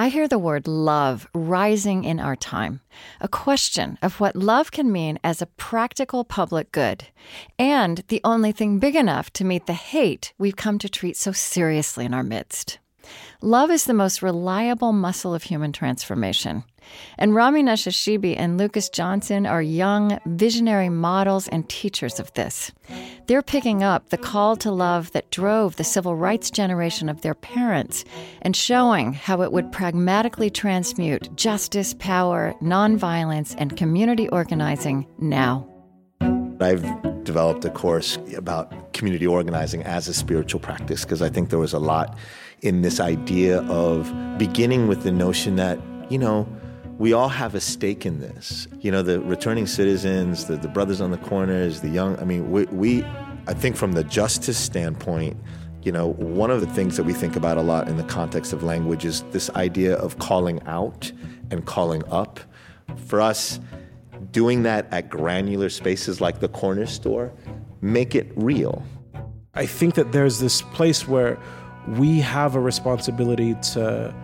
I hear the word love rising in our time, a question of what love can mean as a practical public good, and the only thing big enough to meet the hate we've come to treat so seriously in our midst. Love is the most reliable muscle of human transformation. And Rami Nashashibi and Lucas Johnson are young, visionary models and teachers of this. They're picking up the call to love that drove the civil rights generation of their parents and showing how it would pragmatically transmute justice, power, nonviolence, and community organizing now. I've developed a course about community organizing as a spiritual practice because I think there was a lot in this idea of beginning with the notion that, you know, we all have a stake in this. You know, the returning citizens, the, the brothers on the corners, the young, I mean, we, we, I think from the justice standpoint, you know, one of the things that we think about a lot in the context of language is this idea of calling out and calling up. For us, doing that at granular spaces like the corner store make it real. I think that there's this place where we have a responsibility to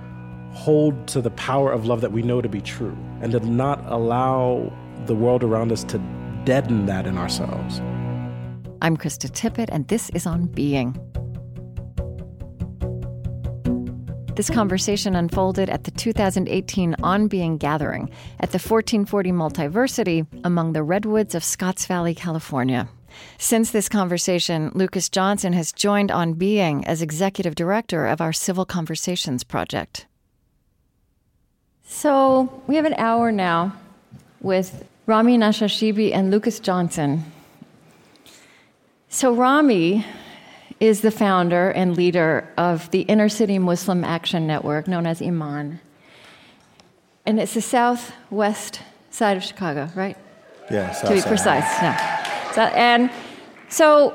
hold to the power of love that we know to be true and to not allow the world around us to deaden that in ourselves. I'm Krista Tippett, and this is On Being. This conversation unfolded at the 2018 On Being gathering at the 1440 Multiversity among the redwoods of Scotts Valley, California. Since this conversation, Lucas Johnson has joined On Being as executive director of our Civil Conversations Project. So we have an hour now with Rami Nashashibi and Lucas Johnson. So Rami is the founder and leader of the Inner City Muslim Action Network, known as Iman. And it's the southwest side of Chicago, right? Yeah, to be precise. No. So, and so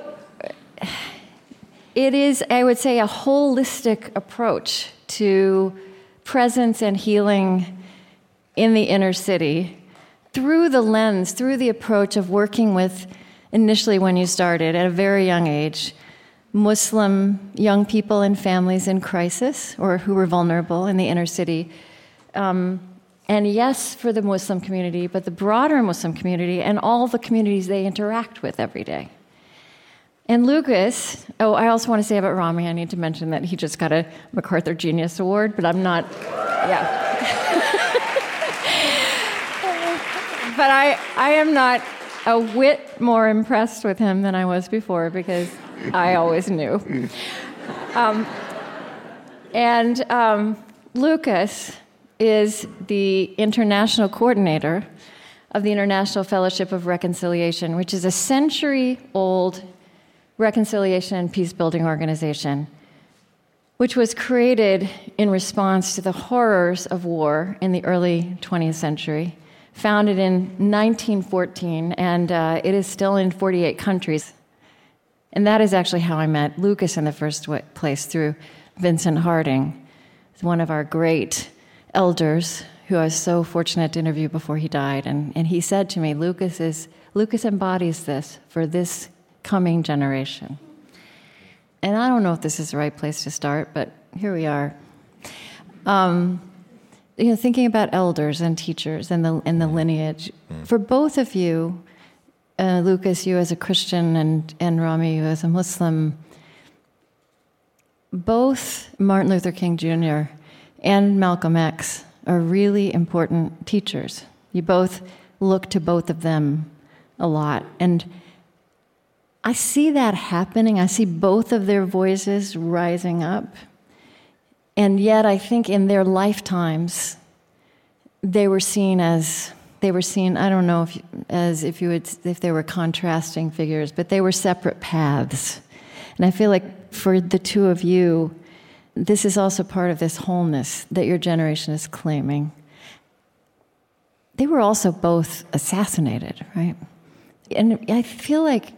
it is, I would say, a holistic approach to presence and healing in the inner city through the lens, through the approach of working with, initially when you started at a very young age, Muslim young people and families in crisis or who were vulnerable in the inner city. Um, and yes, for the Muslim community, but the broader Muslim community and all the communities they interact with every day. And Lucas, oh, I also want to say about Rami, I need to mention that he just got a MacArthur Genius Award, but I'm not, yeah. but I, I am not a whit more impressed with him than I was before because I always knew. Um, and um, Lucas is the international coordinator of the International Fellowship of Reconciliation, which is a century old reconciliation and peace building organization, which was created in response to the horrors of war in the early 20th century. Founded in 1914, and uh, it is still in 48 countries. And that is actually how I met Lucas in the first place through Vincent Harding, one of our great elders who I was so fortunate to interview before he died. And, and he said to me, Lucas, is, Lucas embodies this for this coming generation. And I don't know if this is the right place to start, but here we are. Um, you know, thinking about elders and teachers and the and the lineage. Mm. For both of you, uh, Lucas, you as a Christian, and and Rami, you as a Muslim. Both Martin Luther King Jr. and Malcolm X are really important teachers. You both look to both of them a lot, and I see that happening. I see both of their voices rising up. And yet, I think in their lifetimes, they were seen as they were seen. I don't know if as if you would if they were contrasting figures, but they were separate paths. And I feel like for the two of you, this is also part of this wholeness that your generation is claiming. They were also both assassinated, right? And I feel like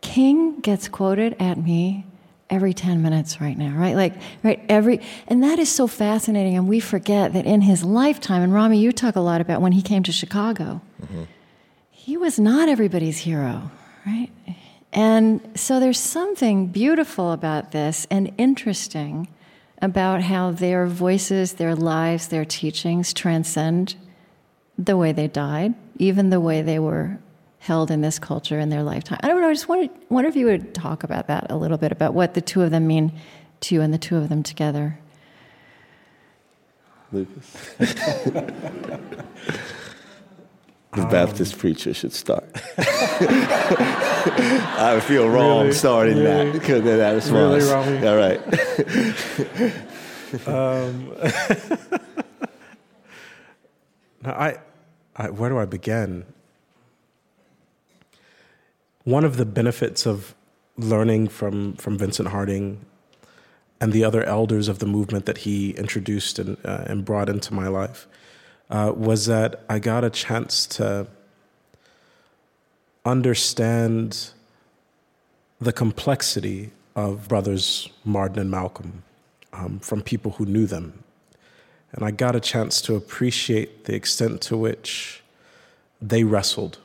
King gets quoted at me every 10 minutes right now, right? Like, right, every, and that is so fascinating. And we forget that in his lifetime, and Rami, you talk a lot about when he came to Chicago, mm-hmm. he was not everybody's hero, right? And so there's something beautiful about this and interesting about how their voices, their lives, their teachings transcend the way they died, even the way they were held in this culture in their lifetime. I don't know. I just wondered, wonder if you would talk about that a little bit about what the two of them mean to you and the two of them together. Lucas. the um, Baptist preacher should start. I feel wrong really, starting really, that because that response. Really, All right. um, now I, I, where do I begin? One of the benefits of learning from, from Vincent Harding and the other elders of the movement that he introduced and, uh, and brought into my life uh, was that I got a chance to understand the complexity of brothers Martin and Malcolm um, from people who knew them. And I got a chance to appreciate the extent to which they wrestled.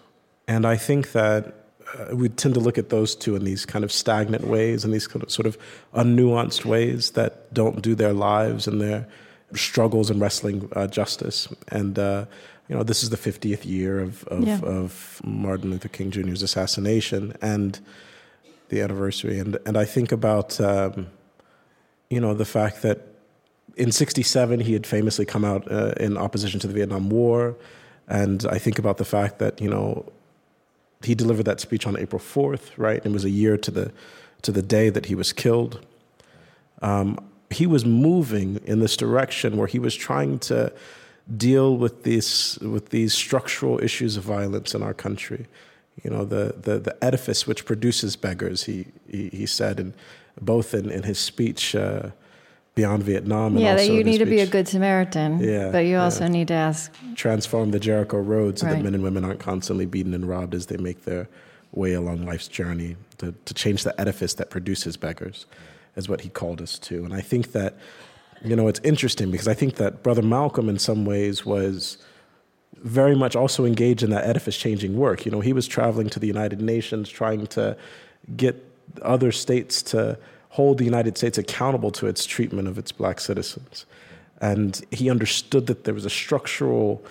And I think that uh, we tend to look at those two in these kind of stagnant ways and these kind of sort of unnuanced ways that don't do their lives and their struggles in wrestling uh, justice. And uh, you know, this is the 50th year of of, yeah. of, Martin Luther King Jr.'s assassination and the anniversary. And and I think about um, you know the fact that in '67 he had famously come out uh, in opposition to the Vietnam War, and I think about the fact that you know he delivered that speech on April 4th, right? It was a year to the to the day that he was killed. Um, he was moving in this direction where he was trying to deal with these with these structural issues of violence in our country. You know, the the, the edifice which produces beggars. He he, he said, and both in, in his speech. Uh, beyond Vietnam. yeah, that you need to be a good Samaritan. Yeah, but you also yeah. need to ask. Transform the Jericho road so right. that men and women aren't constantly beaten and robbed as they make their way along life's journey. To, to change the edifice that produces beggars, is what he called us to. And I think that you know, it's interesting because I think that Brother Malcolm, in some ways, was very much also engaged in that edifice changing work. You know, he was traveling to the United Nations trying to get other states to hold the United States accountable to its treatment of its black citizens. And he understood that there was a structural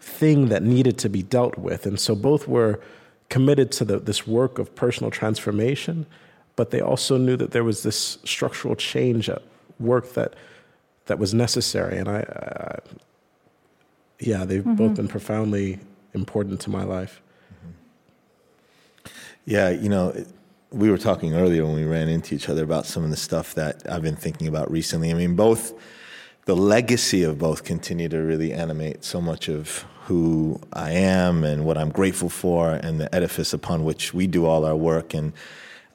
thing that needed to be dealt with. And so both were committed to the, this work of personal transformation, but they also knew that there was this structural change at work that that was necessary. And I, I yeah, they've mm-hmm. both been profoundly important to my life. Mm-hmm. Yeah, you know, we were talking earlier when we ran into each other about some of the stuff that I've been thinking about recently. I mean, both the legacy of both continue to really animate so much of who I am and what I'm grateful for, and the edifice upon which we do all our work. And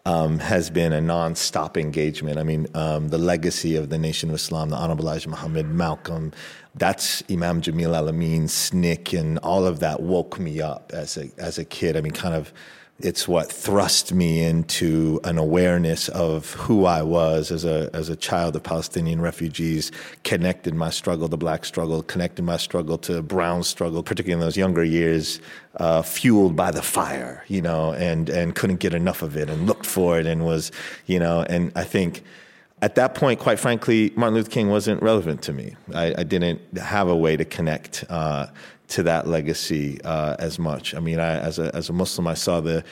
um, has been a non-stop engagement. I mean, um, the legacy of the Nation of Islam, the Honorable Elijah Muhammad, Malcolm, that's Imam Jamil Al-Amin, SNCC, and all of that woke me up as a as a kid. I mean, kind of it's what thrust me into an awareness of who I was as a as a child of Palestinian refugees, connected my struggle to black struggle, connected my struggle to brown struggle, particularly in those younger years, uh, fueled by the fire, you know, and and couldn't get enough of it and looked for it and was, you know, and I think at that point, quite frankly, Martin Luther King wasn't relevant to me. I, I didn't have a way to connect uh, to that legacy uh, as much. I mean, I, as a as a Muslim, I saw the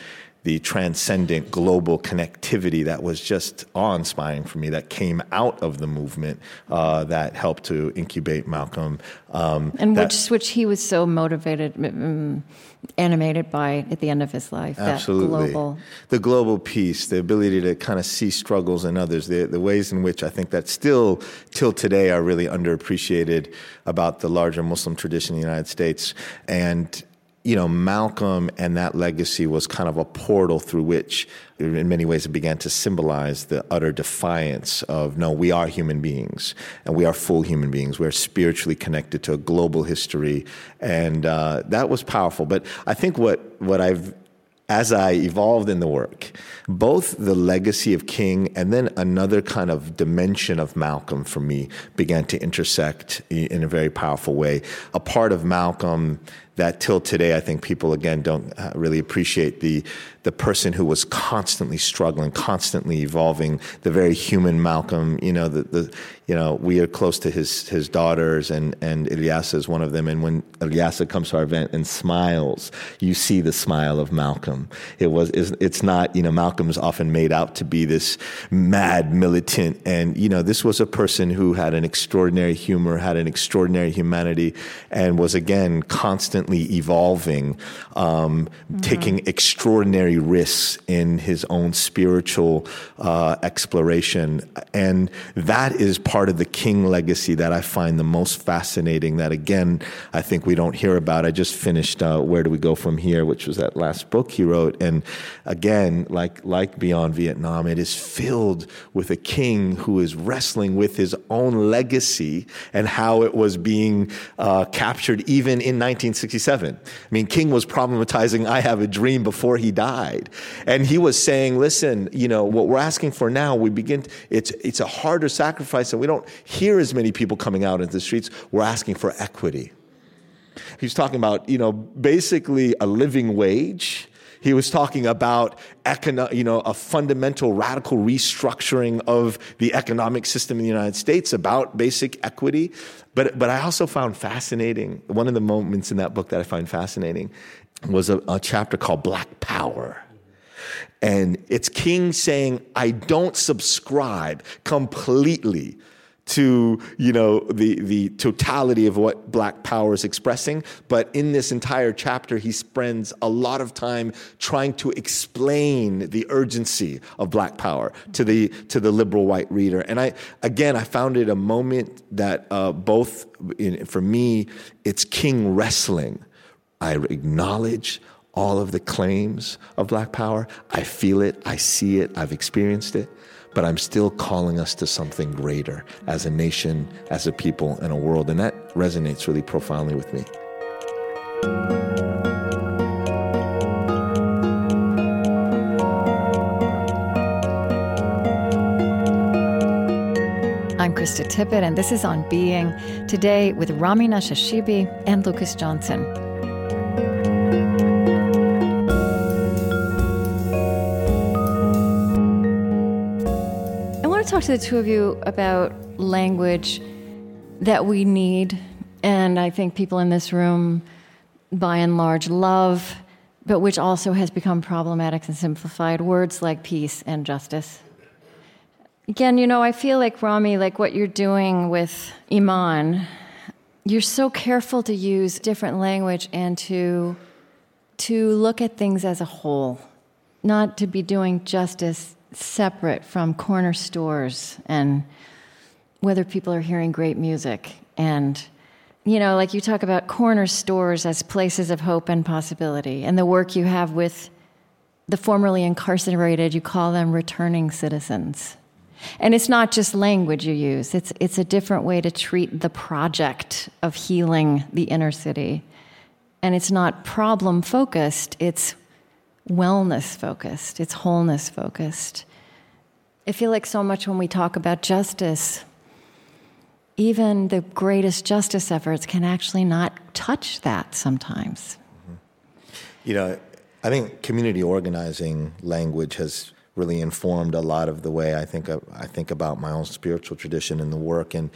the transcendent global connectivity that was just awe-inspiring for me that came out of the movement uh, that helped to incubate Malcolm. Um, and that, which which he was so motivated. Um, animated by at the end of his life. Absolutely. Global... The global piece, the ability to kind of see struggles in others, the, the ways in which I think that still, till today, are really underappreciated about the larger Muslim tradition in the United States. And you know, Malcolm and that legacy was kind of a portal through which, in many ways, it began to symbolize the utter defiance of no, we are human beings and we are full human beings. We're spiritually connected to a global history. And uh, that was powerful. But I think what, what I've as I evolved in the work, both the legacy of King and then another kind of dimension of Malcolm for me began to intersect in a very powerful way. A part of Malcolm that till today, I think people again don't uh, really appreciate the the person who was constantly struggling, constantly evolving, the very human Malcolm. You know, the, the you know we are close to his his daughters, and and Ilyasah is one of them. And when Ilyasah comes to our event and smiles, you see the smile of Malcolm. It was it's not you know Malcolm's often made out to be this mad militant, and you know this was a person who had an extraordinary humor, had an extraordinary humanity, and was again constantly constantly evolving, um, mm-hmm. taking extraordinary risks in his own spiritual uh, exploration. And that is part of the King legacy that I find the most fascinating. That again, I think we don't hear about. I just finished uh, Where Do We Go From Here, which was that last book he wrote. And again, like, like Beyond Vietnam, it is filled with a king who is wrestling with his own legacy and how it was being uh, captured even in 1960. 1967. I mean, King was problematizing I Have a Dream before he died. And he was saying, listen, you know, what we're asking for now, we begin, it's, it's a harder sacrifice and we don't hear as many people coming out into the streets. We're asking for equity. He's talking about, you know, basically a living wage he was talking about econo- you know, a fundamental radical restructuring of the economic system in the United States about basic equity. But, but I also found fascinating, one of the moments in that book that I find fascinating was a, a chapter called Black Power. And it's King saying, I don't subscribe completely to you know the the totality of what black power is expressing. But in this entire chapter he spends a lot of time trying to explain the urgency of black power to the to the liberal white reader. And i again i found it a moment that uh, both in, for me it's king wrestling. I acknowledge all of the claims of black power. I feel it. I see it. I've experienced it but I'm still calling us to something greater as a nation, as a people, and a world. And that resonates really profoundly with me. I'm Krista Tippett, and this is On Being, today with Rami Nashashibi and Lucas Johnson. Talk to the two of you about language that we need, and I think people in this room, by and large, love, but which also has become problematic and simplified words like peace and justice. Again, you know, I feel like, Rami, like what you're doing with Iman, you're so careful to use different language and to, to look at things as a whole, not to be doing justice separate from corner stores and whether people are hearing great music. And, you know, like you talk about corner stores as places of hope and possibility, and the work you have with the formerly incarcerated, you call them returning citizens. And it's not just language you use, it's, it's a different way to treat the project of healing the inner city. And it's not problem focused, it's wellness focused, it's wholeness focused. I feel like so much when we talk about justice, even the greatest justice efforts can actually not touch that sometimes. Mm-hmm. You know, I think community organizing language has really informed a lot of the way I think I think about my own spiritual tradition and the work. And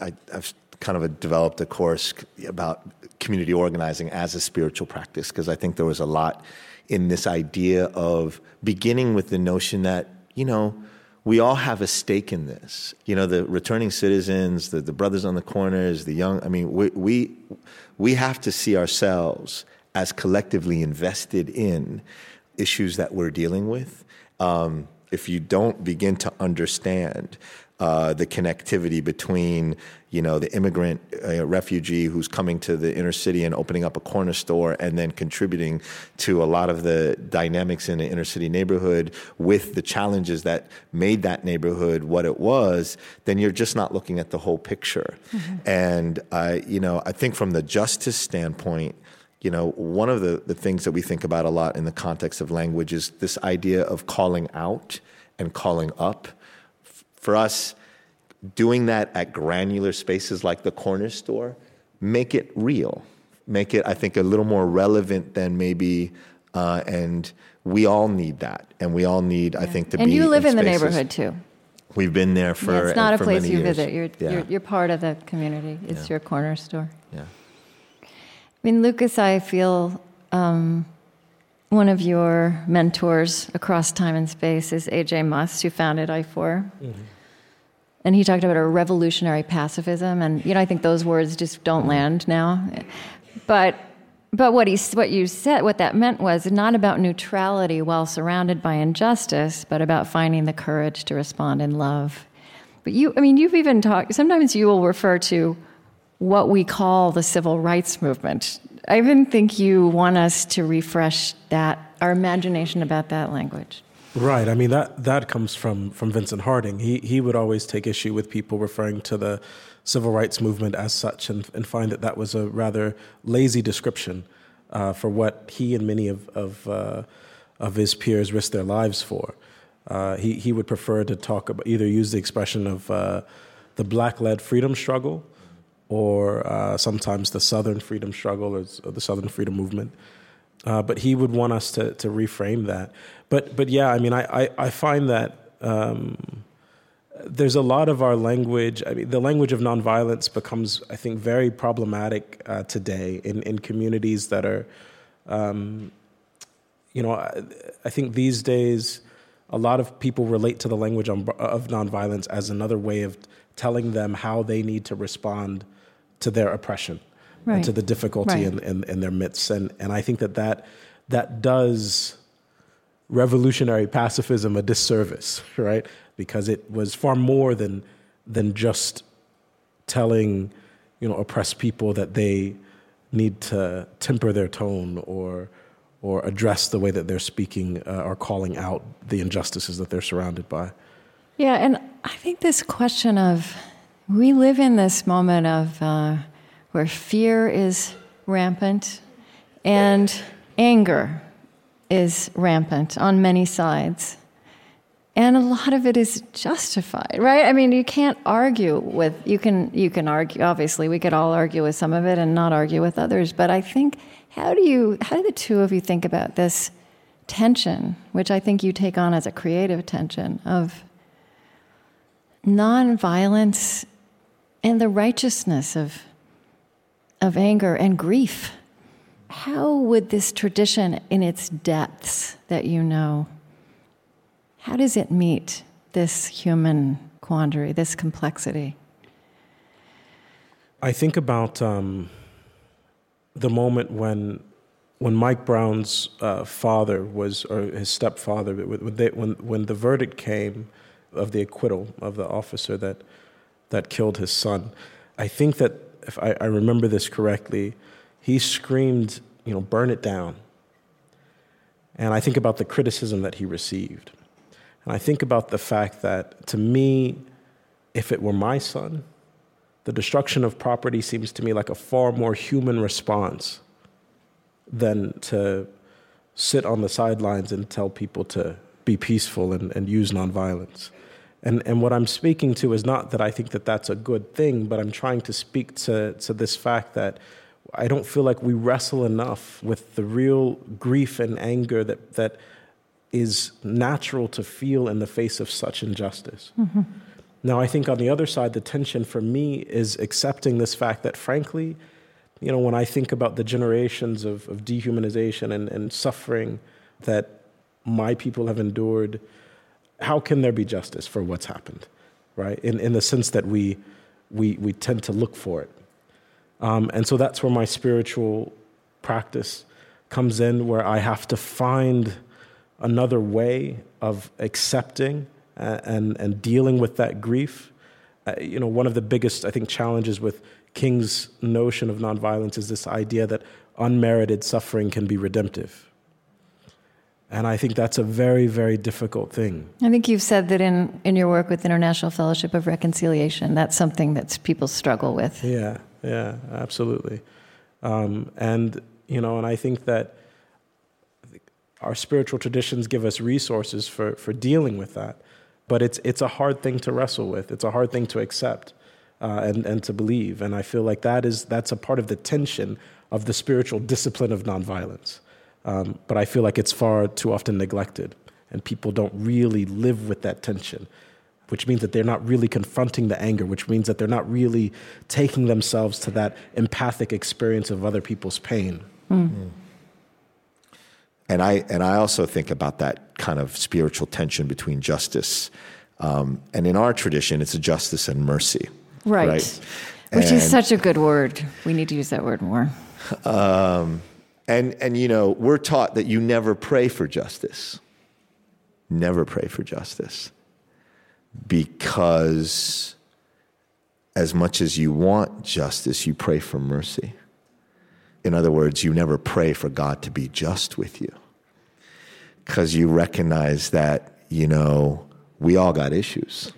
I, have kind of developed a course about community organizing as a spiritual practice because I think there was a lot in this idea of beginning with the notion that, you know, we all have a stake in this. You know, the returning citizens, the, the brothers on the corners, the young, I mean, we, we, we have to see ourselves as collectively invested in issues that we're dealing with. Um, if you don't begin to understand uh, the connectivity between you know the immigrant uh, refugee who's coming to the inner city and opening up a corner store and then contributing to a lot of the dynamics in the inner city neighborhood with the challenges that made that neighborhood what it was then you're just not looking at the whole picture mm-hmm. and I you know I think from the justice standpoint you know, one of the, the things that we think about a lot in the context of language is this idea of calling out and calling up. For us, doing that at granular spaces like the corner store, make it real, make it, I think, a little more relevant than maybe, uh, and we all need that, and we all need, yeah. I think, to and be. And you live in, in the neighborhood too. We've been there for. Yeah, it's not a place you years. visit. You're, yeah. you're, you're part of the community. It's your corner store. Yeah. I mean, Lucas, I feel um, one of your mentors across time and space is AJ Muste, who founded IFOR. Mm-hmm. And he talked about a revolutionary pacifism, and you know, I think those words just don't land now. But but what he what you said, what that meant was not about neutrality while surrounded by injustice, but about finding the courage to respond in love. But you, I mean, you've even talked. Sometimes you will refer to what we call the civil rights movement. I even think you want us to refresh that our imagination about that language. Right. I mean that that comes from from Vincent Harding. He he would always take issue with people referring to the civil rights movement as such, and, and find that that was a rather lazy description uh, for what he and many of of, uh, of his peers risked their lives for. Uh, he he would prefer to talk about either use the expression of uh, the black-led freedom struggle, or uh, sometimes the Southern freedom struggle or, or the Southern freedom movement. Uh, but he would want us to to reframe that. But but yeah, I mean, I I, I find that. Um, there's a lot of our language. I mean, the language of nonviolence becomes, I think, very problematic uh, today in, in communities that are, um, you know, I, I, think these days a lot of people relate to the language of, of nonviolence as another way of telling them how they need to respond to their oppression right. and to the difficulty right. in, in, in their midst. And, and I think that that, that does revolutionary pacifism a disservice, right? Because it was far more than than just telling, you know, oppressed people that they need to temper their tone or or address the way that they're speaking uh, or calling out the injustices that they're surrounded by. Yeah, and I think this question of we live in this moment of uh, where fear is rampant and anger is rampant on many sides. And a lot of it is justified, right? I mean, you can't argue with you can you can argue obviously we could all argue with some of it and not argue with others, but I think how do you how do the two of you think about this tension, which I think you take on as a creative tension of nonviolence and the righteousness of of anger and grief? How would this tradition, in its depths that you know, how does it meet this human quandary, this complexity? I think about um, the moment when when Mike Brown's uh, father was, or his stepfather, when, they, when, when the verdict came of the acquittal of the officer that, that killed his son, I think that, if I, I remember this correctly, he screamed, you know, burn it down. And I think about the criticism that he received. And I think about the fact that to me, if it were my son, the destruction of property seems to me like a far more human response than to sit on the sidelines and tell people to be peaceful and, and use nonviolence. And, and what I'm speaking to is not that I think that that's a good thing, but I'm trying to speak to, to this fact that I don't feel like we wrestle enough with the real grief and anger that, that is natural to feel in the face of such injustice. Mm-hmm. Now, I think on the other side, the tension for me is accepting this fact that, frankly, you know, when I think about the generations of, of dehumanization and, and suffering that my people have endured, how can there be justice for what's happened, right? In, in the sense that we, we, we tend to look for it. Um, and so that's where my spiritual practice comes in, where I have to find another way of accepting and, and, and dealing with that grief. Uh, you know, one of the biggest, I think, challenges with King's notion of nonviolence is this idea that unmerited suffering can be redemptive. And I think that's a very, very difficult thing. I think you've said that in, in your work with International Fellowship of Reconciliation, that's something that people struggle with. Yeah, yeah, absolutely. Um, and you know, and I think that our spiritual traditions give us resources for, for dealing with that. But it's, it's a hard thing to wrestle with. It's a hard thing to accept uh, and, and to believe. And I feel like that is, that's a part of the tension of the spiritual discipline of nonviolence. Um, but I feel like it's far too often neglected, and people don't really live with that tension, which means that they're not really confronting the anger, which means that they're not really taking themselves to that empathic experience of other people's pain. Mm. And I and I also think about that kind of spiritual tension between justice, um, and in our tradition, it's a justice and mercy, right? right? Which and, is such a good word. We need to use that word more. Um, and, and, you know, we're taught that you never pray for justice. Never pray for justice. Because as much as you want justice, you pray for mercy. In other words, you never pray for God to be just with you. Because you recognize that, you know, we all got issues.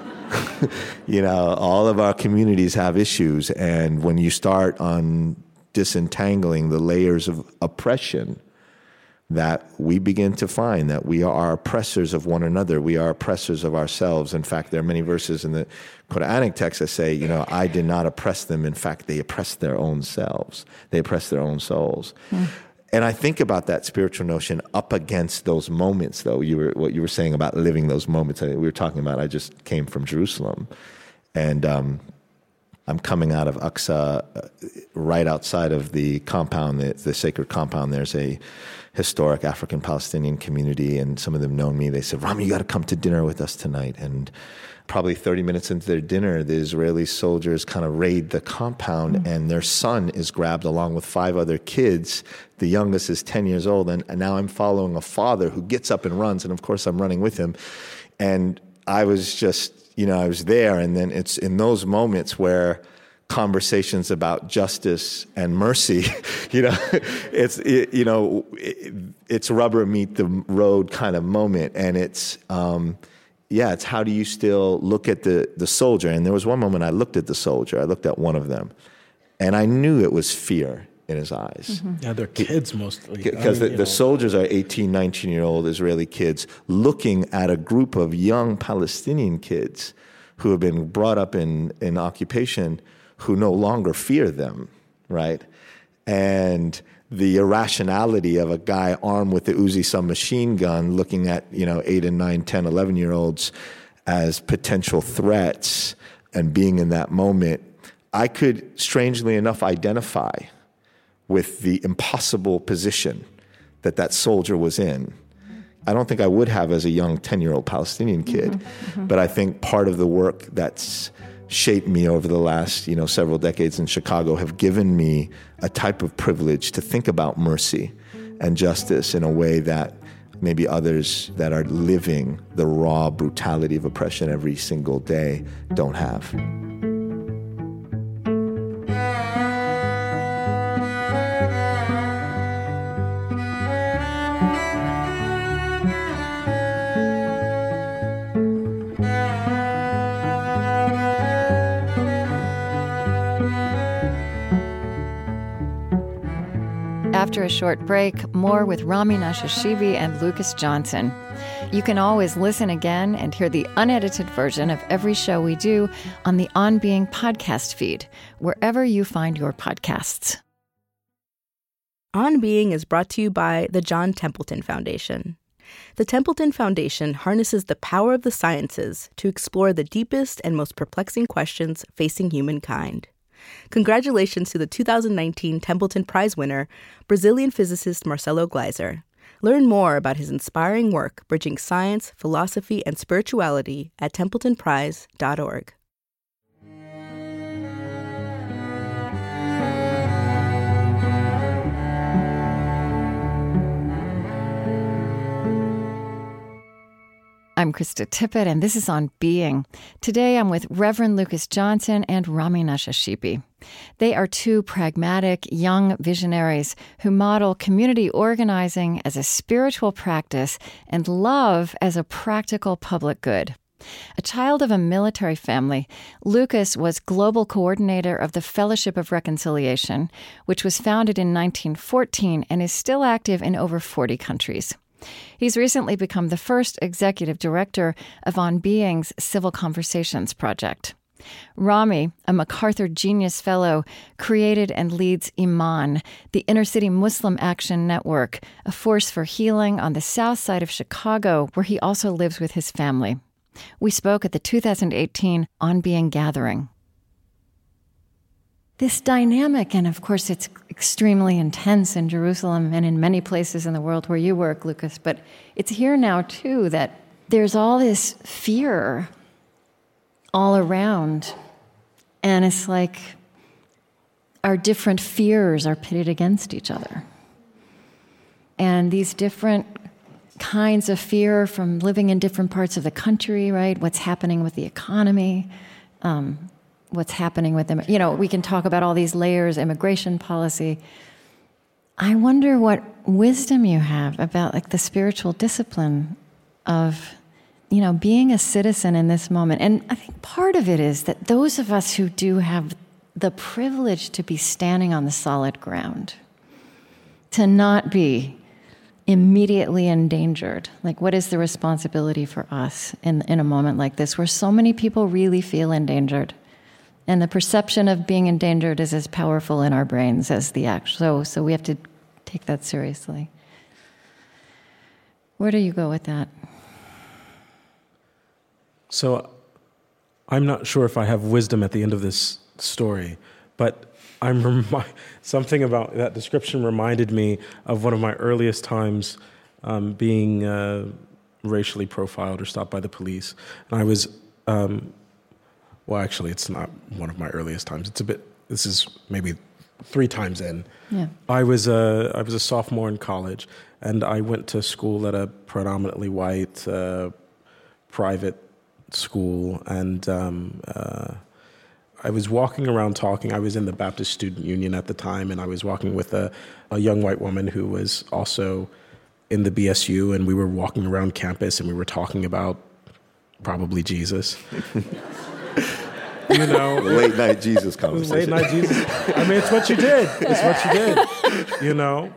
you know, all of our communities have issues. And when you start on disentangling the layers of oppression that we begin to find that we are oppressors of one another. We are oppressors of ourselves. In fact, there are many verses in the Quranic text that say, you know, I did not oppress them. In fact, they oppressed their own selves. They oppressed their own souls. Mm. And I think about that spiritual notion up against those moments, though. You were what you were saying about living those moments. We were talking about. I just came from Jerusalem, and um, I'm coming out of Aqsa, uh, right outside of the compound, the, the, sacred compound. There's a historic African Palestinian community, and some of them know me. They said, Rami, you got to come to dinner with us tonight. And probably 30 minutes into their dinner, the Israeli soldiers kind of raid the compound, mm-hmm. and their son is grabbed along with five other kids. The youngest is 10 years old, and, and now I'm following a father who gets up and runs, and of course, I'm running with him. And I was just you know, I was there. And then it's in those moments where conversations about justice and mercy, you know, it's, it, you know, it, it's rubber meet the road kind of moment. And it's, um, yeah, it's how do you still look at the, the soldier? And there was one moment I looked at the soldier, I looked at one of them, and I knew it was fear in his eyes. Mm-hmm. Yeah, they're kids mostly. Because the, the soldiers are 18, 19 year old Israeli kids looking at a group of young Palestinian kids who have been brought up in, in occupation who no longer fear them, right? And the irrationality of a guy armed with the Uzi submachine gun looking at, you know, 8 and 9, 10, 11 year olds as potential threats and being in that moment, I could strangely enough identify with the impossible position that that soldier was in. I don't think I would have as a young 10 year old Palestinian kid, mm-hmm, mm-hmm. but I think part of the work that's shaped me over the last you know several decades in Chicago have given me a type of privilege to think about mercy and justice in a way that maybe others that are living the raw brutality of oppression every single day don't have. After a short break, more with Rami Nashashibi and Lucas Johnson. You can always listen again and hear the unedited version of every show we do on the On Being podcast feed, wherever you find your podcasts. On Being is brought to you by the John Templeton Foundation. The Templeton Foundation harnesses the power of the sciences to explore the deepest and most perplexing questions facing humankind. Congratulations to the 2019 Templeton Prize winner, Brazilian physicist Marcelo Gleiser. Learn more about his inspiring work bridging science, philosophy, and spirituality at templetonprize.org. I'm Krista Tippett, and this is On Being. Today I'm with Reverend Lucas Johnson and Rami Nashashibi. They are two pragmatic, young visionaries who model community organizing as a spiritual practice and love as a practical public good. A child of a military family, Lucas was global coordinator of the Fellowship of Reconciliation, which was founded in 1914 and is still active in over 40 countries. He's recently become the first executive director of On Being's Civil Conversations Project. Rami, a MacArthur Genius Fellow, created and leads Iman, the inner city Muslim Action Network, a force for healing on the south side of Chicago, where he also lives with his family. We spoke at the 2018 On Being Gathering. This dynamic, and of course, it's extremely intense in Jerusalem and in many places in the world where you work, Lucas, but it's here now too that there's all this fear all around. And it's like our different fears are pitted against each other. And these different kinds of fear from living in different parts of the country, right? What's happening with the economy, um, what's happening with them. You know, we can talk about all these layers, immigration policy. I wonder what wisdom you have about like the spiritual discipline of, you know, being a citizen in this moment. And I think part of it is that those of us who do have the privilege to be standing on the solid ground, to not be immediately endangered. Like, what is the responsibility for us in, in a moment like this where so many people really feel endangered? And the perception of being endangered is as powerful in our brains as the act. So, so we have to take that seriously. Where do you go with that? So, I'm not sure if I have wisdom at the end of this story, but I'm remi- something about that description reminded me of one of my earliest times um, being uh, racially profiled or stopped by the police. And I was, um, well, actually, it's not one of my earliest times. It's a bit. This is maybe three times in. Yeah. I was a I was a sophomore in college, and I went to school at a predominantly white uh, private school, and um, uh, I was walking around talking. I was in the Baptist Student Union at the time, and I was walking with a, a young white woman who was also in the BSU, and we were walking around campus, and we were talking about probably Jesus. you know, late night Jesus conversation. Late night Jesus. I mean, it's what you did. It's what you did. You know,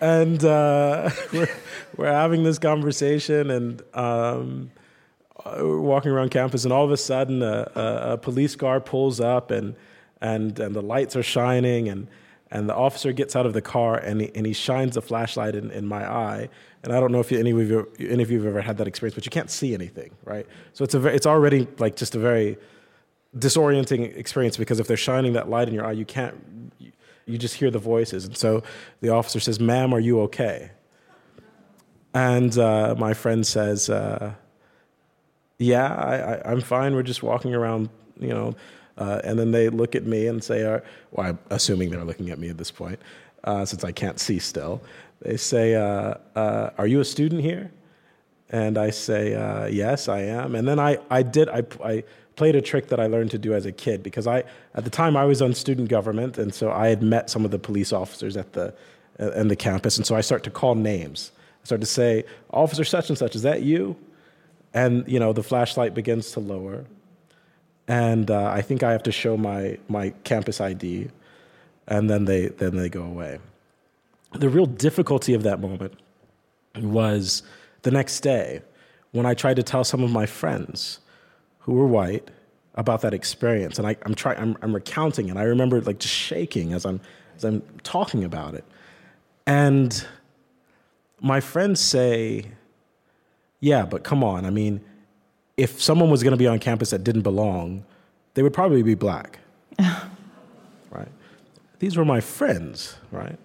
and uh, we're we're having this conversation, and um, we're walking around campus, and all of a sudden, a, a, a police car pulls up, and and and the lights are shining, and and the officer gets out of the car, and he, and he shines a flashlight in, in my eye. And I don't know if you, any of you any of you have ever had that experience, but you can't see anything, right? So it's a it's already like just a very disorienting experience because if they're shining that light in your eye, you can't, you just hear the voices. And so the officer says, Ma'am, are you okay? And uh, my friend says, uh, Yeah, I, am fine. We're just walking around, you know. Uh, and then they look at me and say, uh, Well, I'm assuming they're looking at me at this point, uh, since I can't see still. They say, uh, Are you a student here? And I say, Yes, I am. And then I, I did, I, I played a trick that I learned to do as a kid because I, at the time, I was on student government, and so I had met some of the police officers at the, uh, the campus, and so I start to call names. I start to say, "Officer such and such, is that you?" And you know, the flashlight begins to lower, and uh, I think I have to show my my campus ID, and then they then they go away. The real difficulty of that moment was the next day when I tried to tell some of my friends who were white about that experience. And I, am trying, I'm, I'm recounting, and I remember like just shaking as I'm, as I'm talking about it. And my friends say, yeah, but come on. I mean, if someone was going to be on campus that didn't belong, they would probably be black. right? These were my friends, right?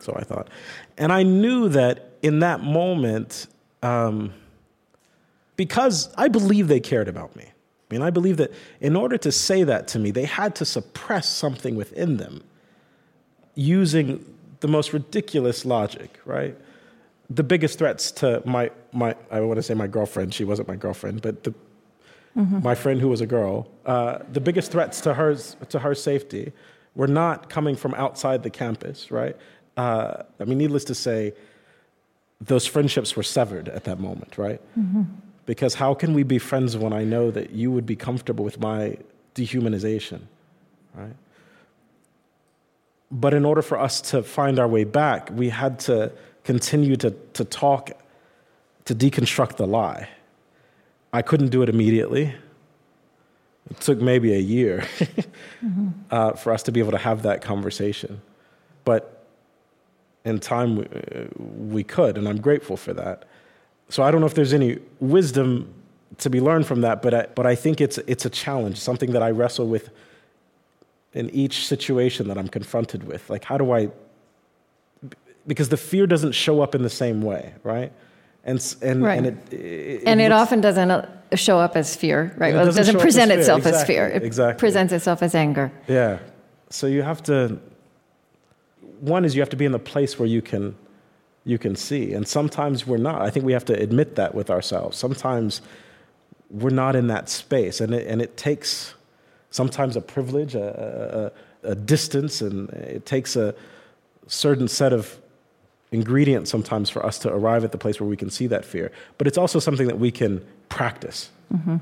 So I thought. And I knew that in that moment, um, because I believe they cared about me. I mean, I believe that in order to say that to me, they had to suppress something within them using the most ridiculous logic, right? The biggest threats to my, my I want to say my girlfriend, she wasn't my girlfriend, but the, mm-hmm. my friend who was a girl, uh, the biggest threats to, hers, to her safety were not coming from outside the campus, right? Uh, I mean, needless to say, those friendships were severed at that moment, right? Mm-hmm Because how can we be friends when I know that you would be comfortable with my dehumanization, right? But in order for us to find our way back, we had to continue to, to talk, to deconstruct the lie. I couldn't do it immediately. It took maybe a year mm-hmm. uh, for us to be able to have that conversation. But in time, we, we could, and I'm grateful for that. So I don't know if there's any wisdom to be learned from that, but I, but I think it's, it's a challenge, something that I wrestle with in each situation that I'm confronted with. Like, how do I, because the fear doesn't show up in the same way, right? And, and, right. and, it, it, and it, often doesn't uh, show up as fear, right? It well, doesn't, it doesn't present itself exactly. as fear. It exactly. presents itself as anger. Yeah. So you have to, one is you have to be in the place where you can, you can see. And sometimes we're not. I think we have to admit that with ourselves. Sometimes we're not in that space. And it, and it takes sometimes a privilege, a, a, a distance, and it takes a certain set of ingredient sometimes for us to arrive at the place where we can see that fear. But it's also something that we can practice. Mm-hmm.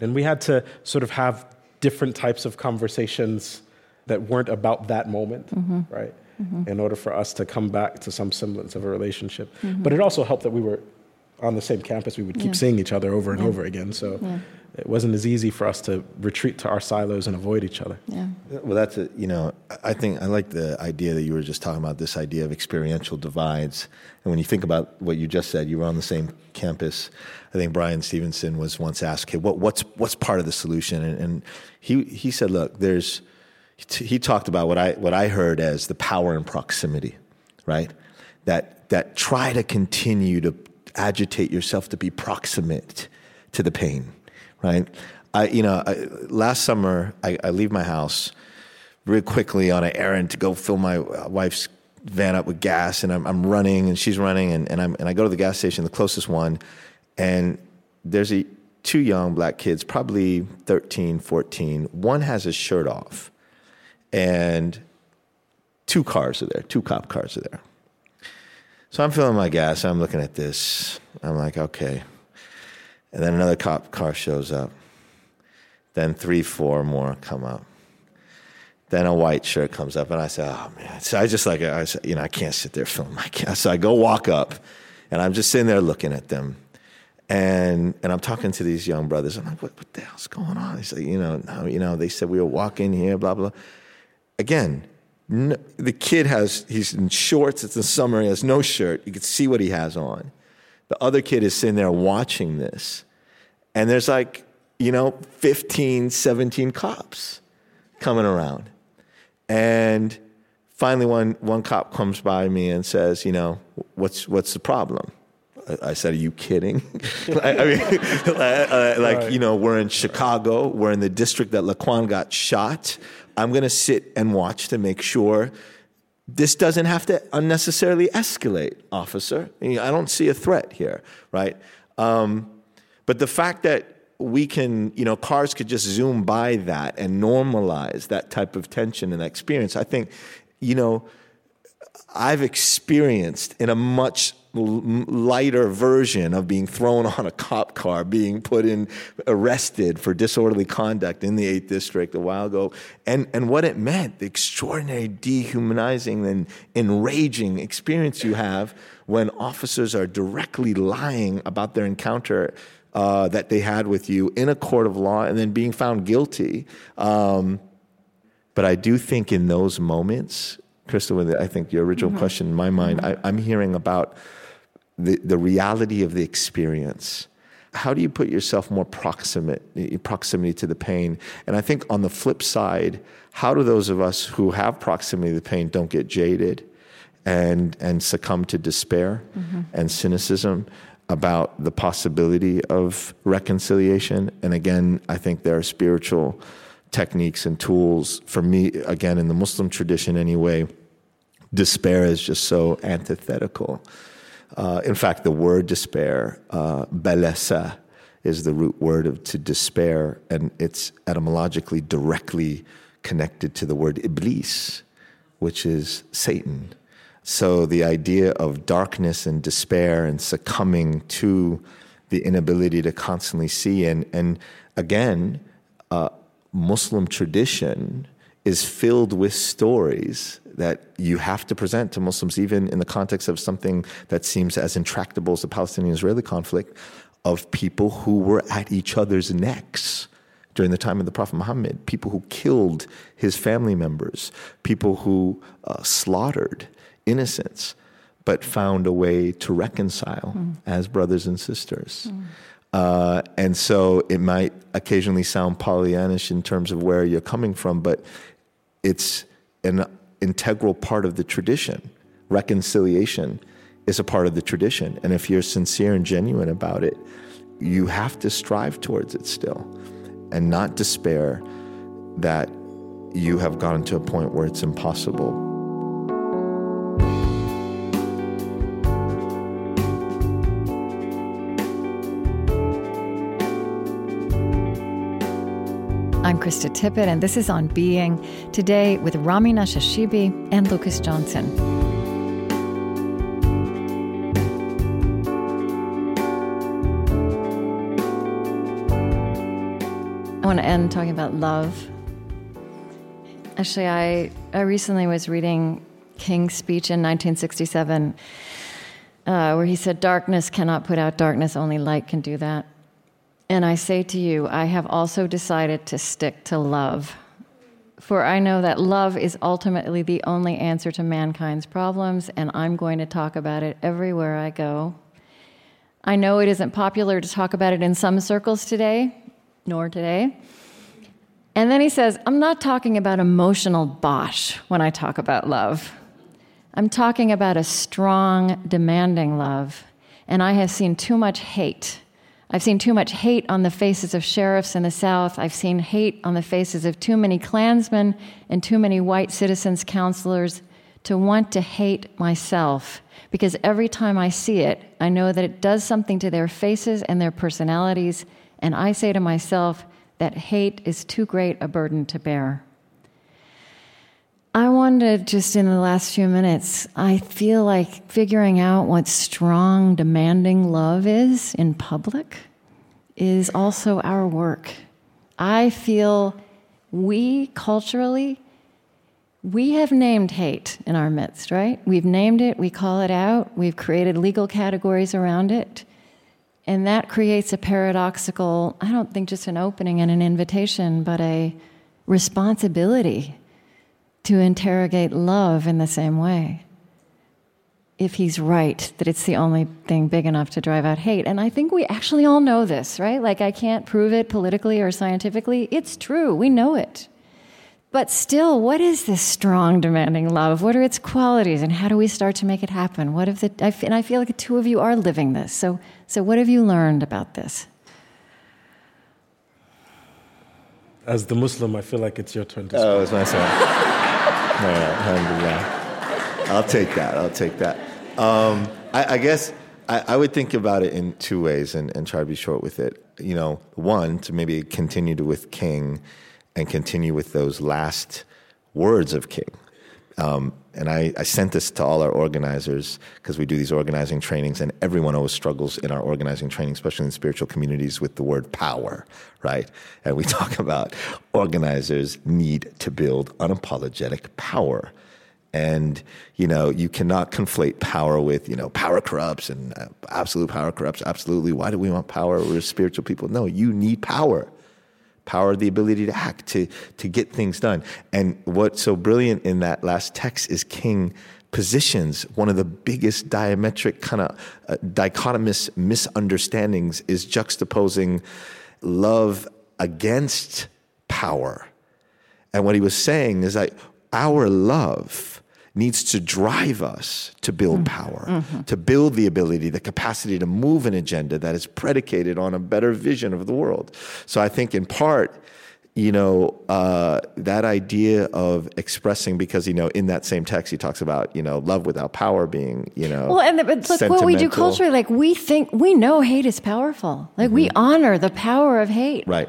And we had to sort of have different types of conversations that weren't about that moment, mm-hmm. right? Mm-hmm. In order for us to come back to some semblance of a relationship. Mm-hmm. But it also helped that we were on the same campus. We would keep yeah. seeing each other over and yeah. over again. So yeah it wasn't as easy for us to retreat to our silos and avoid each other. Yeah. Well, that's a, you know, I think I like the idea that you were just talking about this idea of experiential divides. And when you think about what you just said, you were on the same campus. I think Bryan Stevenson was once asked, "Hey, what, what's what's part of the solution?" And, and he he said, "Look, there's." He talked about what I what I heard as the power in proximity, right? That that try to continue to agitate yourself to be proximate to the pain right? I, you know, I, last summer I, I leave my house really quickly on an errand to go fill my uh, wife's van up with gas, and I'm, I'm running, and she's running, and, and, I'm, and I go to the gas station, the closest one, and there's a, two young black kids, probably 13, 14. One has his shirt off, and two cars are there, two cop cars are there. So I'm filling my gas, I'm looking at this, I'm like, okay, and then another cop car shows up. Then three, four more come up. Then a white shirt comes up, and I say, "Oh man!" So I just like, I say, you know, I can't sit there filming. So I go walk up, and I'm just sitting there looking at them, and and I'm talking to these young brothers. I'm like, "What, what the hell's going on?" They say, "You know, no, you know." They said we were walking here, blah blah. Again, no, the kid has he's in shorts. It's the summer. He has no shirt. You can see what he has on. The other kid is sitting there watching this. And there's like, you know, 15, 17 cops coming around. And finally, one, one cop comes by me and says, you know, what's, what's the problem? I said, "Are you kidding?" I mean, like right. you know, we're in Chicago. We're in the district that Laquan got shot. I'm going to sit and watch to make sure this doesn't have to unnecessarily escalate, officer. I don't see a threat here, right? Um, but the fact that we can, you know, cars could just zoom by that and normalize that type of tension and experience, I think, you know, I've experienced in a much lighter version of being thrown on a cop car, being put in, arrested for disorderly conduct in the 8th District a while ago, and, and what it meant, the extraordinary dehumanizing and enraging experience you have when officers are directly lying about their encounter uh, that they had with you in a court of law and then being found guilty. Um, but I do think in those moments, Krista, I think your original mm-hmm. question in my mind, mm-hmm. I, I'm hearing about the, the reality of the experience. How do you put yourself more proximate, proximity to the pain? And I think on the flip side, how do those of us who have proximity to the pain don't get jaded and, and succumb to despair mm-hmm. and cynicism about the possibility of reconciliation? And again, I think there are spiritual techniques and tools. For me, again, in the Muslim tradition anyway, despair is just so antithetical uh, in fact, the word despair, uh, is the root word of to despair, and it's etymologically directly connected to the word iblis, which is Satan. So the idea of darkness and despair and succumbing to the inability to constantly see. And, and again, uh, Muslim tradition is filled with stories that you have to present to Muslims, even in the context of something that seems as intractable as the Palestinian Israeli conflict, of people who were at each other's necks during the time of the Prophet Muhammad, people who killed his family members, people who uh, slaughtered innocents, but found a way to reconcile mm. as brothers and sisters. Mm. Uh, and so it might occasionally sound Pollyannish in terms of where you're coming from, but it's an integral part of the tradition. Reconciliation is a part of the tradition. And if you're sincere and genuine about it, you have to strive towards it still and not despair that you have gotten to a point where it's impossible. I'm Krista Tippett, and this is On Being, today with Rami Nashashibi and Lucas Johnson. I want to end talking about love. Actually, I, I recently was reading King's speech in 1967, uh, where he said, Darkness cannot put out darkness, only light can do that. And I say to you, I have also decided to stick to love. For I know that love is ultimately the only answer to mankind's problems, and I'm going to talk about it everywhere I go. I know it isn't popular to talk about it in some circles today, nor today. And then he says, I'm not talking about emotional bosh when I talk about love. I'm talking about a strong, demanding love. And I have seen too much hate I've seen too much hate on the faces of sheriffs in the South. I've seen hate on the faces of too many Klansmen and too many white citizens councilors to want to hate myself. Because every time I see it, I know that it does something to their faces and their personalities. And I say to myself that hate is too great a burden to bear. I wanted just in the last few minutes, I feel like figuring out what strong, demanding love is in public is also our work. I feel we culturally, we have named hate in our midst, right? We've named it, we call it out, we've created legal categories around it. And that creates a paradoxical, I don't think just an opening and an invitation, but a responsibility to interrogate love in the same way. If he's right that it's the only thing big enough to drive out hate. And I think we actually all know this, right? Like, I can't prove it politically or scientifically. It's true, we know it. But still, what is this strong, demanding love? What are its qualities, and how do we start to make it happen? What if the, I, and I feel like the two of you are living this. So, so what have you learned about this? As the Muslim, I feel like it's your turn to oh, speak. Oh, it's my turn. alhamdulillah. I'll take that. I'll take that. Um, I, I, guess I, I, would think about it in two ways and, and try to be short with it. You know, one, to maybe continue to with King and continue with those last words of King. Um, and I, I, sent this to all our organizers because we do these organizing trainings, and everyone always struggles in our organizing training, especially in spiritual communities, with the word power, right? And we talk about organizers need to build unapologetic power. And, you know, you cannot conflate power with, you know, power corrupts and uh, absolute power corrupts. Absolutely. Why do we want power? We're spiritual people. No, you need power power, the ability to act, to, to get things done. And what's so brilliant in that last text is King positions one of the biggest diametric kind of uh, dichotomous misunderstandings is juxtaposing love against power. And what he was saying is that our love needs to drive us to build mm-hmm. power, mm-hmm. to build the ability, the capacity to move an agenda that is predicated on a better vision of the world. So I think in part, you know, uh, that idea of expressing, because, you know, in that same text, he talks about, you know, love without power being, you know, well, and but look, what we do culturally, like we think, we know hate is powerful. Like mm-hmm. we honor the power of hate. Right.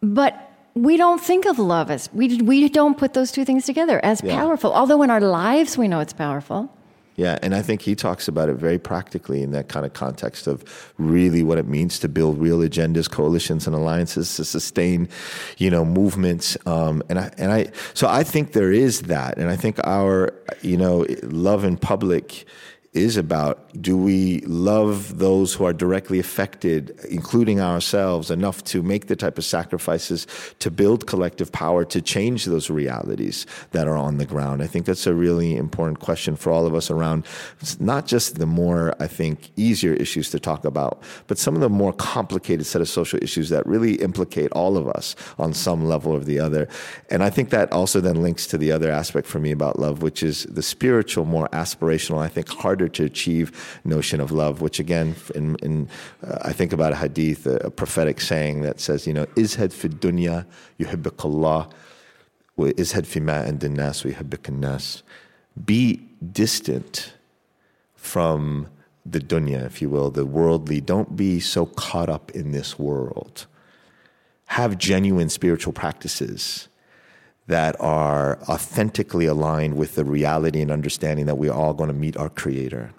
But we don't think of love as we we don't put those two things together as yeah. powerful. Although in our lives we know it's powerful, Yeah, and I think he talks about it very practically in that kind of context of really what it means to build real agendas, coalitions, and alliances to sustain, you know, movements. Um, and I and I so I think there is that, and I think our you know love in public is about do we love those who are directly affected, including ourselves, enough to make the type of sacrifices to build collective power to change those realities that are on the ground? I think that's a really important question for all of us around not just the more, I think, easier issues to talk about, but some of the more complicated set of social issues that really implicate all of us on some level or the other. And I think that also then links to the other aspect for me about love, which is the spiritual, more aspirational, I think harder to achieve notion of love, which again, in, in uh, I think about a hadith, a, a, prophetic saying that says, you know, izhad fi dunya yuhibbukallah wa izhad fi ma and nas nas. Be distant from the dunya, if you will, the worldly. Don't be so caught up in this world. Have genuine spiritual practices that are authentically aligned with the reality and understanding that we're all going to meet our Creator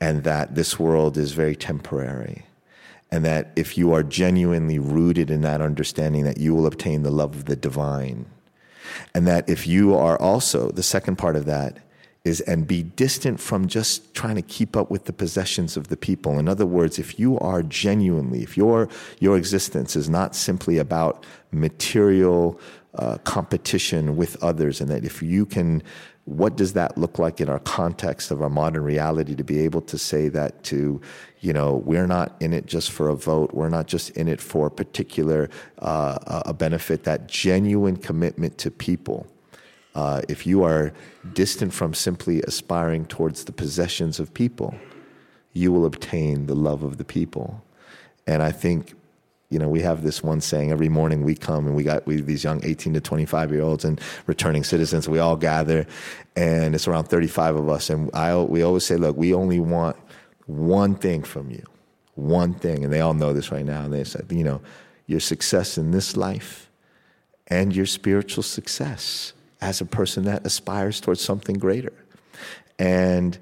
and that this world is very temporary. And that if you are genuinely rooted in that understanding, that you will obtain the love of the divine. And that if you are also, the second part of that is, and be distant from just trying to keep up with the possessions of the people. In other words, if you are genuinely, if your, your existence is not simply about material uh, competition with others, and that if you can what does that look like in our context of our modern reality to be able to say that to you know we're not in it just for a vote we're not just in it for a particular uh, a benefit that genuine commitment to people uh, if you are distant from simply aspiring towards the possessions of people you will obtain the love of the people and i think you know, we have this one saying every morning we come and we got we, these young 18 to 25 year olds and returning citizens. We all gather, and it's around 35 of us. And I we always say, look, we only want one thing from you, one thing. And they all know this right now. And they said, you know, your success in this life and your spiritual success as a person that aspires towards something greater. And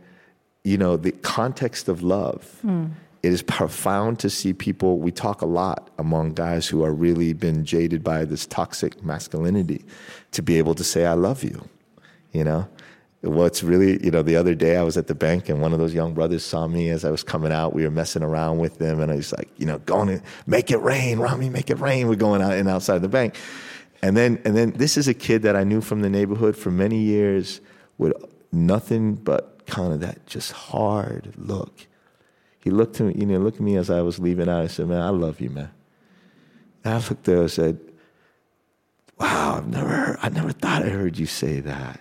you know, the context of love. Mm it is profound to see people. We talk a lot among guys who are really been jaded by this toxic masculinity to be able to say, I love you. You know? What's really, you know, the other day I was at the bank and one of those young brothers saw me as I was coming out. We were messing around with them and I was like, you know, going to make it rain, Rami, make it rain. We're going out and outside the bank. And then, and then this is a kid that I knew from the neighborhood for many years with nothing but kind of that just hard look he looked to me, you know, looked at me as I was leaving out. He said, "Man, I love you, man." And I looked there and said, "Wow, I've never, heard, I never thought I heard you say that."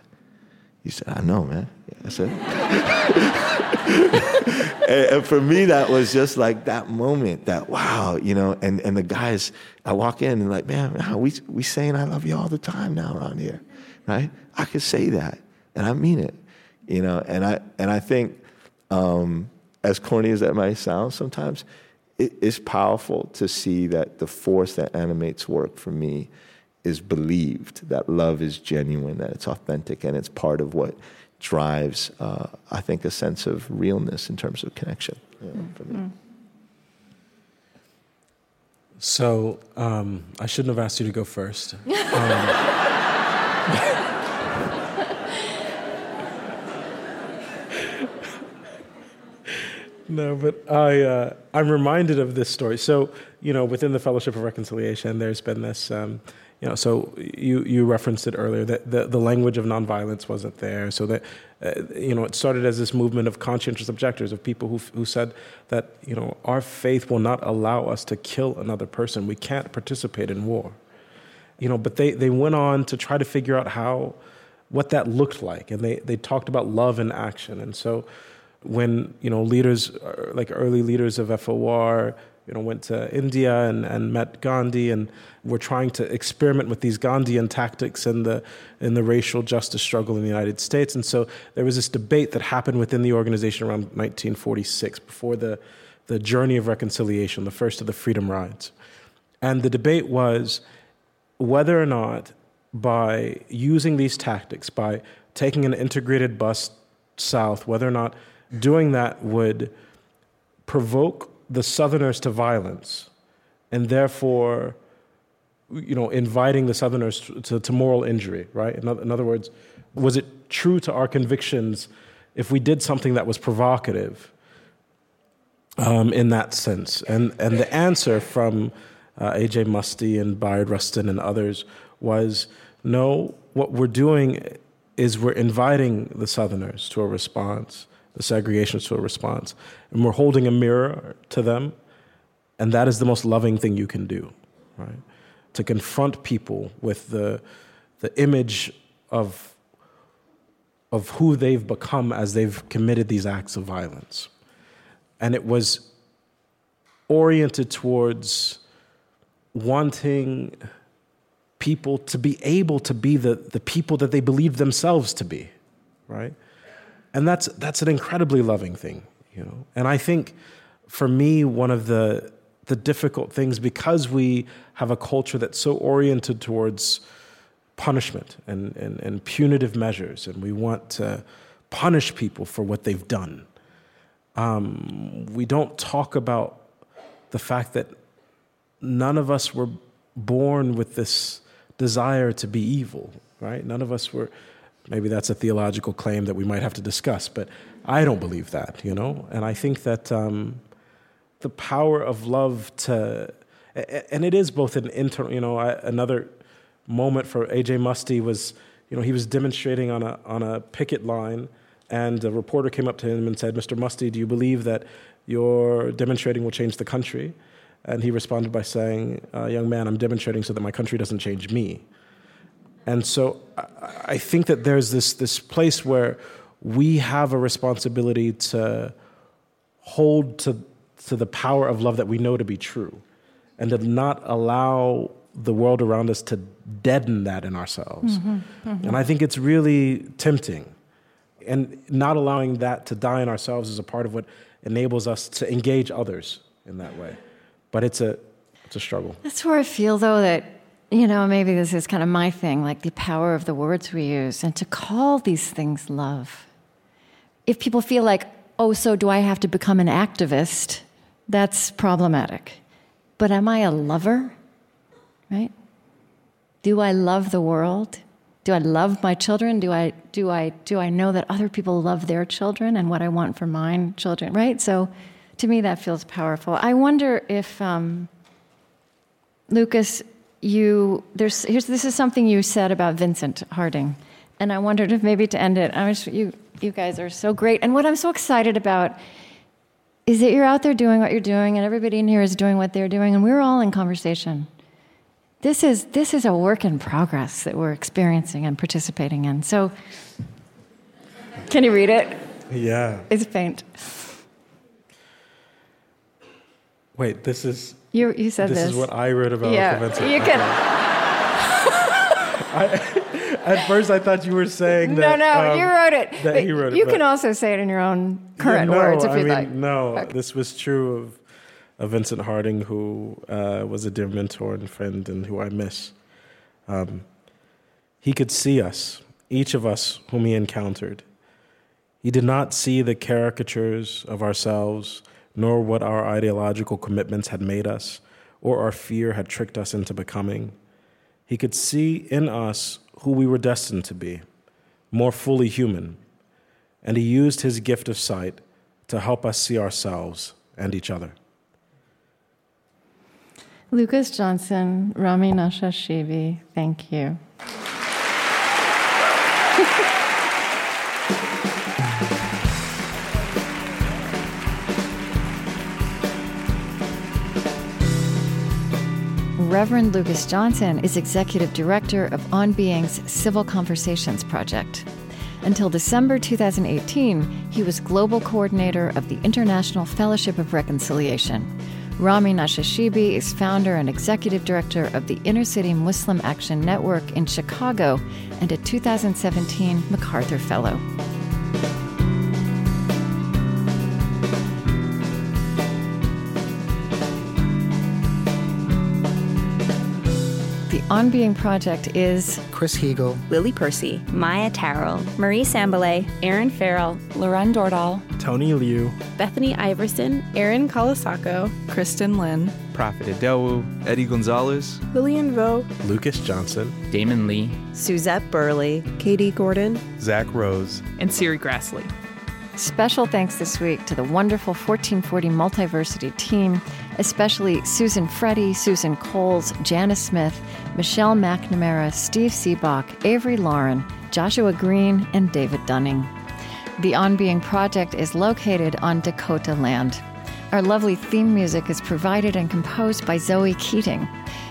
He said, "I know, man." I said, and, and, for me, that was just like that moment. That wow, you know. And and the guys, I walk in and like, man, we we saying I love you all the time now around here, right? I could say that, and I mean it, you know. And I and I think. Um, as corny as that might sound sometimes, it is powerful to see that the force that animates work for me is believed, that love is genuine, that it's authentic, and it's part of what drives, uh, I think, a sense of realness in terms of connection you know, for me. So um, I shouldn't have asked you to go first. Um, no, but I uh, I'm reminded of this story. So you know, within the Fellowship of Reconciliation, there's been this. Um, you know, so you you referenced it earlier that the, the language of nonviolence wasn't there. So that uh, you know, it started as this movement of conscientious objectors of people who who said that you know our faith will not allow us to kill another person. We can't participate in war. You know, but they they went on to try to figure out how what that looked like, and they they talked about love in action, and so when you know leaders uh, like early leaders of FOR you know went to India and, and met Gandhi and were trying to experiment with these Gandhian tactics in the in the racial justice struggle in the United States. And so there was this debate that happened within the organization around 1946 before the the journey of reconciliation the first of the freedom rides. And the debate was whether or not by using these tactics by taking an integrated bus South, whether or not doing that would provoke the Southerners to violence and therefore, you know, inviting the Southerners to, to moral injury, right? In, in other words, was it true to our convictions if we did something that was provocative um, in that sense? And, and the answer from uh, A.J. Muste and Bayard Rustin and others was no, what we're doing is we're inviting the Southerners to a response, the segregationists to a response, and we're holding a mirror to them, and that is the most loving thing you can do, right? To confront people with the the image of of who they've become as they've committed these acts of violence, and it was oriented towards wanting people to be able to be the, the people that they believe themselves to be, right? And that's, that's an incredibly loving thing, you know? And I think for me, one of the, the difficult things, because we have a culture that's so oriented towards punishment and, and, and punitive measures, and we want to punish people for what they've done, um, we don't talk about the fact that none of us were born with this desire to be evil, right? None of us were, maybe that's a theological claim that we might have to discuss, but I don't believe that, you know? And I think that um, the power of love to, and it is both an internal, you know, another moment for A.J. Muste was, you know, he was demonstrating on a, on a picket line, and a reporter came up to him and said, Mr. Muste, do you believe that your demonstrating will change the country? And he responded by saying, uh, Young man, I'm demonstrating so that my country doesn't change me. And so I think that there's this, this place where we have a responsibility to hold to, to the power of love that we know to be true and to not allow the world around us to deaden that in ourselves. Mm-hmm, mm-hmm. And I think it's really tempting. And not allowing that to die in ourselves is a part of what enables us to engage others in that way but it's a it's a struggle. That's where I feel though that you know maybe this is kind of my thing, like the power of the words we use, and to call these things love. If people feel like, oh, so do I have to become an activist? That's problematic. But am I a lover? Right? Do I love the world? Do I love my children? Do I do I do I know that other people love their children and what I want for mine children? Right? So to me, that feels powerful. I wonder if, um, Lucas, you there's here's this is something you said about Vincent Harding, and I wondered if maybe to end it, I was you you guys are so great, and what I'm so excited about is that you're out there doing what you're doing, and everybody in here is doing what they're doing, and we're all in conversation. This is this is a work in progress that we're experiencing and participating in. So, can you read it? Yeah, it's faint. Wait, this is. You, you said this. This is what I wrote about. Yeah, you can. I, at first, I thought you were saying that. No, no, um, you wrote it. That he wrote it. You can also say it in your own current yeah, no, words if I you'd mean, like. No, okay. this was true of, of Vincent Harding, who uh, was a dear mentor and friend, and who I miss. Um, he could see us, each of us whom he encountered. He did not see the caricatures of ourselves nor what our ideological commitments had made us, or our fear had tricked us into becoming. He could see in us who we were destined to be, more fully human, and he used his gift of sight to help us see ourselves and each other. Lucas Johnson, Rami Nashashibi, thank you. Reverend Lucas Johnson is executive director of On Being's Civil Conversations Project. Until December 2018, he was global coordinator of the International Fellowship of Reconciliation. Rami Nashashibi is founder and executive director of the Inner City Muslim Action Network in Chicago and a 2017 MacArthur Fellow. On Being Project is Chris Heagle, Lily Percy, Maia Tarrell, Marie Sambilay, Erinn Farrell, Lauren Dordal, Tony Liu, Bethany Iverson, Erin Colasacco, Kristin Lin, Profit Idowu, Eddie Gonzalez, Lilian Vo, Lucas Johnson, Damon Lee, Suzette Burley, Katie Gordon, Zack Rose, and Serri Graslie. Special thanks this week to the wonderful 1440 Multiversity team, especially Susan Freddy, Susan Coles, Janice Smith, Michelle McNamara, Steve Seabach, Avery Lauren, Joshua Green, and David Dunning. The On Being Project is located on Dakota land. Our lovely theme music is provided and composed by Zoe Keating.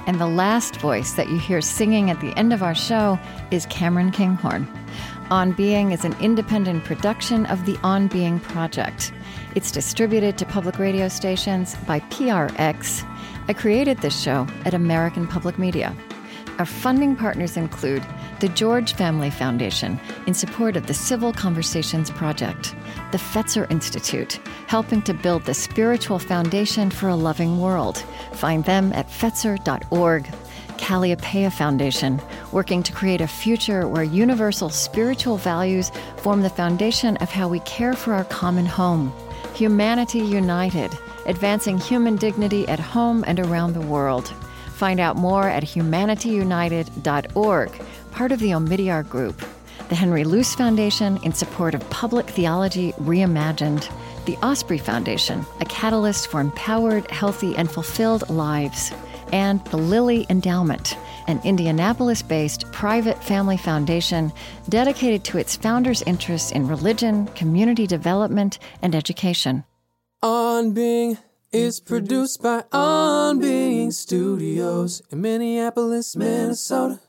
And the last voice that you hear singing at the end of our show is Cameron Kinghorn. On Being is an independent production of the On Being Project. It's distributed to public radio stations by PRX. I created this show at American Public Media. Our funding partners include the George Family Foundation in support of the Civil Conversations Project, the Fetzer Institute, helping to build the spiritual foundation for a loving world. Find them at fetzer.org. Kalliopeia Foundation, working to create a future where universal spiritual values form the foundation of how we care for our common home. Humanity United, advancing human dignity at home and around the world. Find out more at humanityunited.org, part of the Omidyar Group. The Henry Luce Foundation in support of public theology reimagined. The Osprey Foundation, a catalyst for empowered, healthy, and fulfilled lives and the Lilly Endowment, an Indianapolis based private family foundation dedicated to its founders' interests in religion, community development, and education. On Being is produced by On Being Studios in Minneapolis, Minnesota.